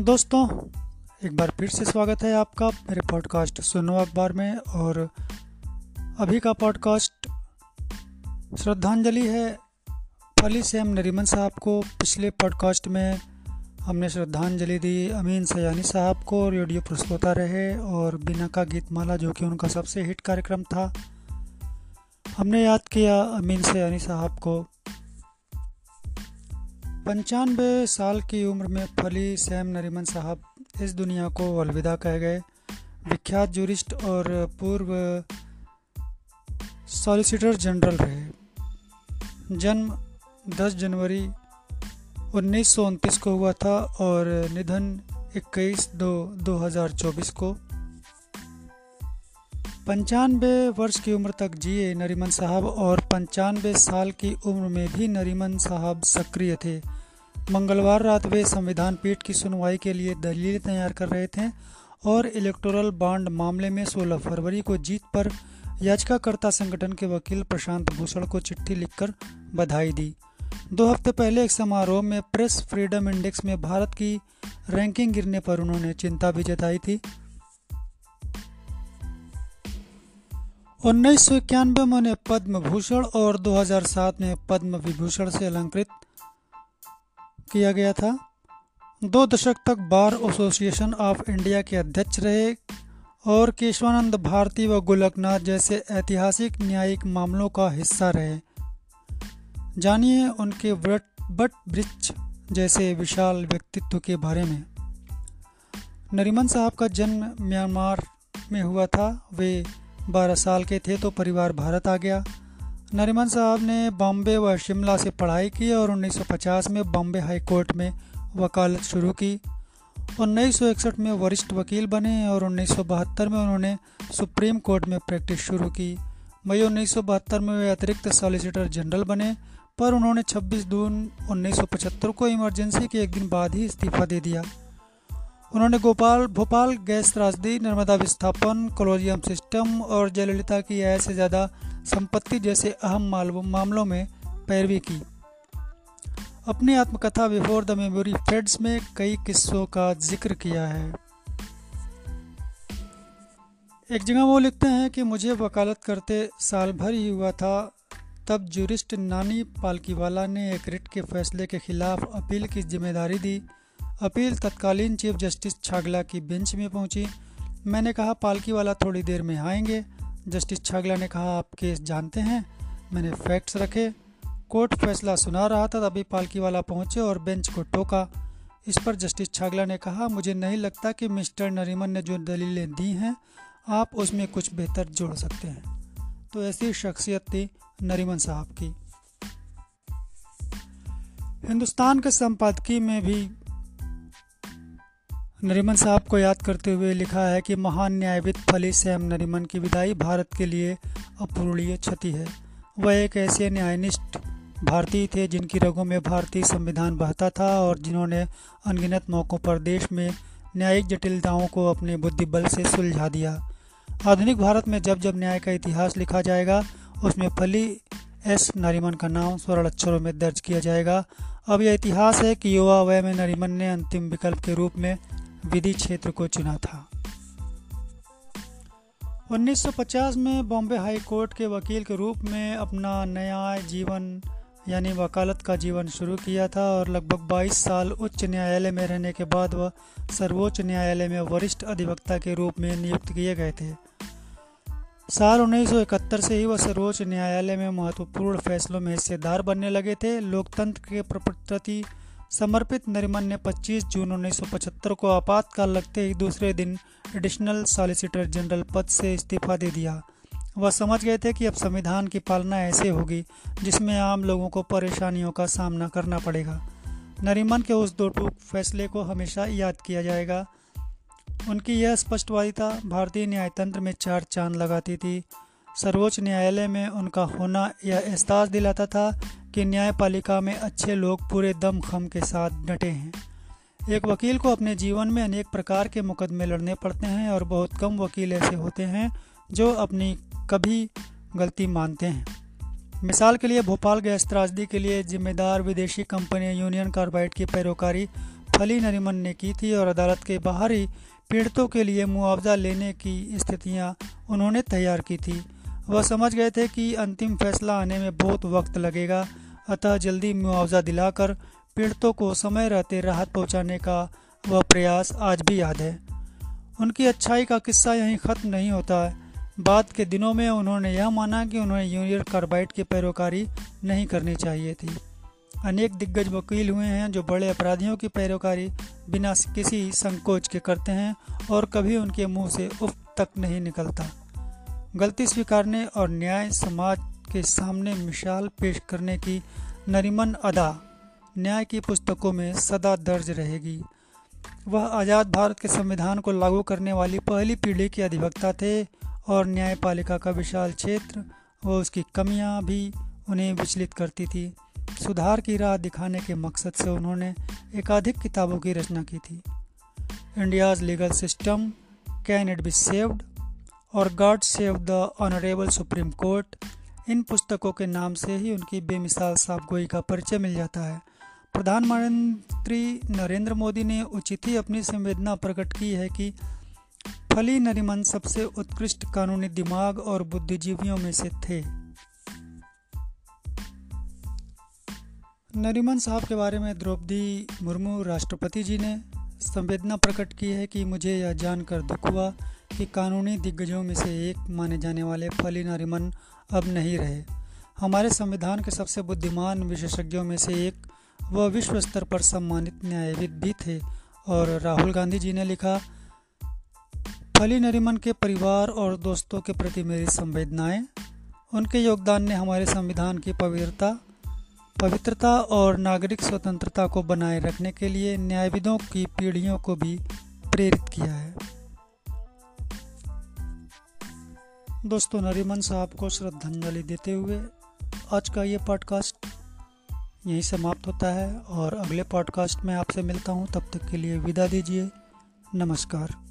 दोस्तों, एक बार फिर से स्वागत है आपका मेरे पॉडकास्ट सुनो अखबार में और अभी का पॉडकास्ट श्रद्धांजलि है फली सेम नरीमन साहब को। पिछले पॉडकास्ट में हमने श्रद्धांजलि दी अमीन सयानी साहब को, रेडियो प्रस्तोता रहे और बिना का गीत माला जो कि उनका सबसे हिट कार्यक्रम था, हमने याद किया अमीन सयानी साहब को। पंचानवे साल की उम्र में फली सैम नरीमन साहब इस दुनिया को अलविदा कह गए। विख्यात जूरिस्ट और पूर्व सॉलिसिटर जनरल रहे। जन्म 10 जनवरी उन्नीस सौ उनतीस को हुआ था और निधन 21 दो 2024 को। पंचानवे वर्ष की उम्र तक जिए नरीमन साहब और पंचानवे साल की उम्र में भी नरीमन साहब सक्रिय थे। मंगलवार रात वे संविधान पीठ की सुनवाई के लिए दलील तैयार कर रहे थे और इलेक्टोरल बॉन्ड मामले में 16 फरवरी को जीत पर याचिकाकर्ता संगठन के वकील प्रशांत भूषण को चिट्ठी लिखकर बधाई दी। दो हफ़्ते पहले एक समारोह में प्रेस फ्रीडम इंडेक्स में भारत की रैंकिंग गिरने पर उन्होंने चिंता भी जताई थी। उन्नीस सौ इक्यानवे में उन्हें पद्म भूषण और 2007 में पद्म विभूषण से अलंकृत किया गया था। दो दशक तक बार एसोसिएशन ऑफ़ इंडिया के अध्यक्ष रहे और केशवानंद भारती व गोलकनाथ जैसे ऐतिहासिक न्यायिक मामलों का हिस्सा रहे। जानिए उनके व्रट बट वृक्ष जैसे विशाल व्यक्तित्व के बारे में। नरीमन साहब का जन्म म्यांमार में हुआ था। वे 12 साल के थे तो परिवार भारत आ गया। नरिमन साहब ने बॉम्बे व शिमला से पढ़ाई की और 1950 में बॉम्बे हाई कोर्ट में वकालत शुरू की। उन्नीस सौ इकसठ में वरिष्ठ वकील बने और उन्नीस सौ बहत्तर में उन्होंने सुप्रीम कोर्ट में प्रैक्टिस शुरू की। मई उन्नीस सौ बहत्तर में वे अतिरिक्त सॉलिसिटर जनरल बने, पर उन्होंने 26 जून 1975 को इमरजेंसी के एक दिन बाद ही इस्तीफा दे दिया। उन्होंने गोपाल, भोपाल गैस त्रासदी नर्मदा विस्थापन, कोलोजियम सिस्टम और जयललिता की आय से ज़्यादा संपत्ति जैसे अहम मामलों में पैरवी की। अपनी आत्मकथा बिफोर द मेमोरी फेड्स में कई किस्सों का ज़िक्र किया है। एक जगह वो लिखते हैं कि मुझे वकालत करते साल भर ही हुआ था, तब जूरिस्ट नानी पालकीवाला ने एक रिट के फैसले के खिलाफ अपील की ज़िम्मेदारी दी। अपील तत्कालीन चीफ जस्टिस छागला की बेंच में पहुँची। मैंने कहा पालकी वाला थोड़ी देर में आएँगे। जस्टिस छागला ने कहा, आप केस जानते हैं, मैंने फैक्ट्स रखे। कोर्ट फैसला सुना रहा था, तभी पालकी वाला पहुँचे और बेंच को टोका। इस पर जस्टिस छागला ने कहा, मुझे नहीं लगता कि मिस्टर नरीमन ने जो दलीलें दी हैं, आप उसमें कुछ बेहतर जोड़ सकते हैं। तो ऐसी शख्सियत थी नरीमन साहब की। हिंदुस्तान के संपादकीय में भी नरीमन साहब को याद करते हुए लिखा है कि महान न्यायविद फली सैम नरीमन की विदाई भारत के लिए अपूर्णीय क्षति है। वह एक ऐसे न्यायनिष्ठ भारतीय थे जिनकी रगों में भारतीय संविधान बहता था और जिन्होंने अनगिनत मौक़ों पर देश में न्यायिक जटिलताओं को अपने बुद्धिबल से सुलझा दिया। आधुनिक भारत में जब जब न्याय का इतिहास लिखा जाएगा, उसमें फली एस नरीमन का नाम स्वर्ण अक्षरों में दर्ज किया जाएगा। अब यह इतिहास है कि युवा वय में नरीमन ने अंतिम विकल्प के रूप में विधि क्षेत्र को चुना था। 1950 में बॉम्बे हाई कोर्ट के वकील के रूप में अपना नया जीवन, यानी वकालत का जीवन शुरू किया था और लगभग 22 साल उच्च न्यायालय में रहने के बाद वह सर्वोच्च न्यायालय में वरिष्ठ अधिवक्ता के रूप में नियुक्त किए गए थे। साल 1971 से ही वह सर्वोच्च न्यायालय में महत्वपूर्ण फैसलों में हिस्सेदार बनने लगे थे। लोकतंत्र के प्रति समर्पित नरिमन ने 25 जून 1975 को आपातकाल लगते ही दूसरे दिन एडिशनल सॉलिसिटर जनरल पद से इस्तीफा दे दिया। वह समझ गए थे कि अब संविधान की पालना ऐसे होगी, जिसमें आम लोगों को परेशानियों का सामना करना पड़ेगा। नरीमन के उस दो टूक फैसले को हमेशा याद किया जाएगा। उनकी यह स्पष्टवादिता भारतीय न्यायतंत्र में चार चाँद लगाती थी। सर्वोच्च न्यायालय में उनका होना यह एहसास दिलाता था कि न्यायपालिका में अच्छे लोग पूरे दम खम के साथ डटे हैं। एक वकील को अपने जीवन में अनेक प्रकार के मुकदमे लड़ने पड़ते हैं और बहुत कम वकील ऐसे होते हैं जो अपनी कभी गलती मानते हैं। मिसाल के लिए भोपाल गैस त्रासदी के लिए जिम्मेदार विदेशी कंपनी यूनियन कार्बाइड की पैरोकारी फली नरिमन ने की थी और अदालत के बाहर ही पीड़ितों के लिए मुआवजा लेने की स्थितियाँ उन्होंने तैयार की थी। वह समझ गए थे कि अंतिम फैसला आने में बहुत वक्त लगेगा, अतः जल्दी मुआवजा दिलाकर पीड़ितों को समय रहते राहत पहुँचाने का वह प्रयास आज भी याद है। उनकी अच्छाई का किस्सा यहीं ख़त्म नहीं होता है। बाद के दिनों में उन्होंने यह माना कि उन्हें यूनियन कार्बाइड की पैरोकारी नहीं करनी चाहिए थी। अनेक दिग्गज वकील हुए हैं जो बड़े अपराधियों की पैरोकारी बिना किसी संकोच के करते हैं और कभी उनके मुँह से उफ तक नहीं निकलता। गलती स्वीकारने और न्याय समाज के सामने मिसाल पेश करने की नरिमन अदा न्याय की पुस्तकों में सदा दर्ज रहेगी। वह आज़ाद भारत के संविधान को लागू करने वाली पहली पीढ़ी के अधिवक्ता थे और न्यायपालिका का विशाल क्षेत्र व उसकी कमियाँ भी उन्हें विचलित करती थी। सुधार की राह दिखाने के मकसद से उन्होंने एकाधिक किताबों की रचना की थी। India's legal system, can it be saved? और God save the honourable supreme court इन पुस्तकों के नाम से ही उनकी बेमिसाल साफगोई का परिचय मिल जाता है। प्रधानमंत्री नरेंद्र मोदी ने उचित ही अपनी संवेदना प्रकट की है कि फली नरिमन सबसे उत्कृष्ट कानूनी दिमाग और बुद्धिजीवियों में से थे। नरिमन साहब के बारे में द्रौपदी मुर्मू राष्ट्रपति जी ने संवेदना प्रकट की है कि मुझे यह जानकर दुख हुआ कि कानूनी दिग्गजों में से एक माने जाने वाले फली नरिमन अब नहीं रहे। हमारे संविधान के सबसे बुद्धिमान विशेषज्ञों में से एक, वह विश्व स्तर पर सम्मानित न्यायविद भी थे और राहुल गांधी जी ने लिखा फली नरिमन के परिवार और दोस्तों के प्रति मेरी संवेदनाएँ, उनके योगदान ने हमारे संविधान की पवित्रता पवित्रता और नागरिक स्वतंत्रता को बनाए रखने के लिए न्यायविदों की पीढ़ियों को भी प्रेरित किया है। दोस्तों, नरिमन साहब को श्रद्धांजलि देते हुए आज का ये पॉडकास्ट यहीं समाप्त होता है और अगले पॉडकास्ट में आपसे मिलता हूँ। तब तक के लिए विदा दीजिए। नमस्कार।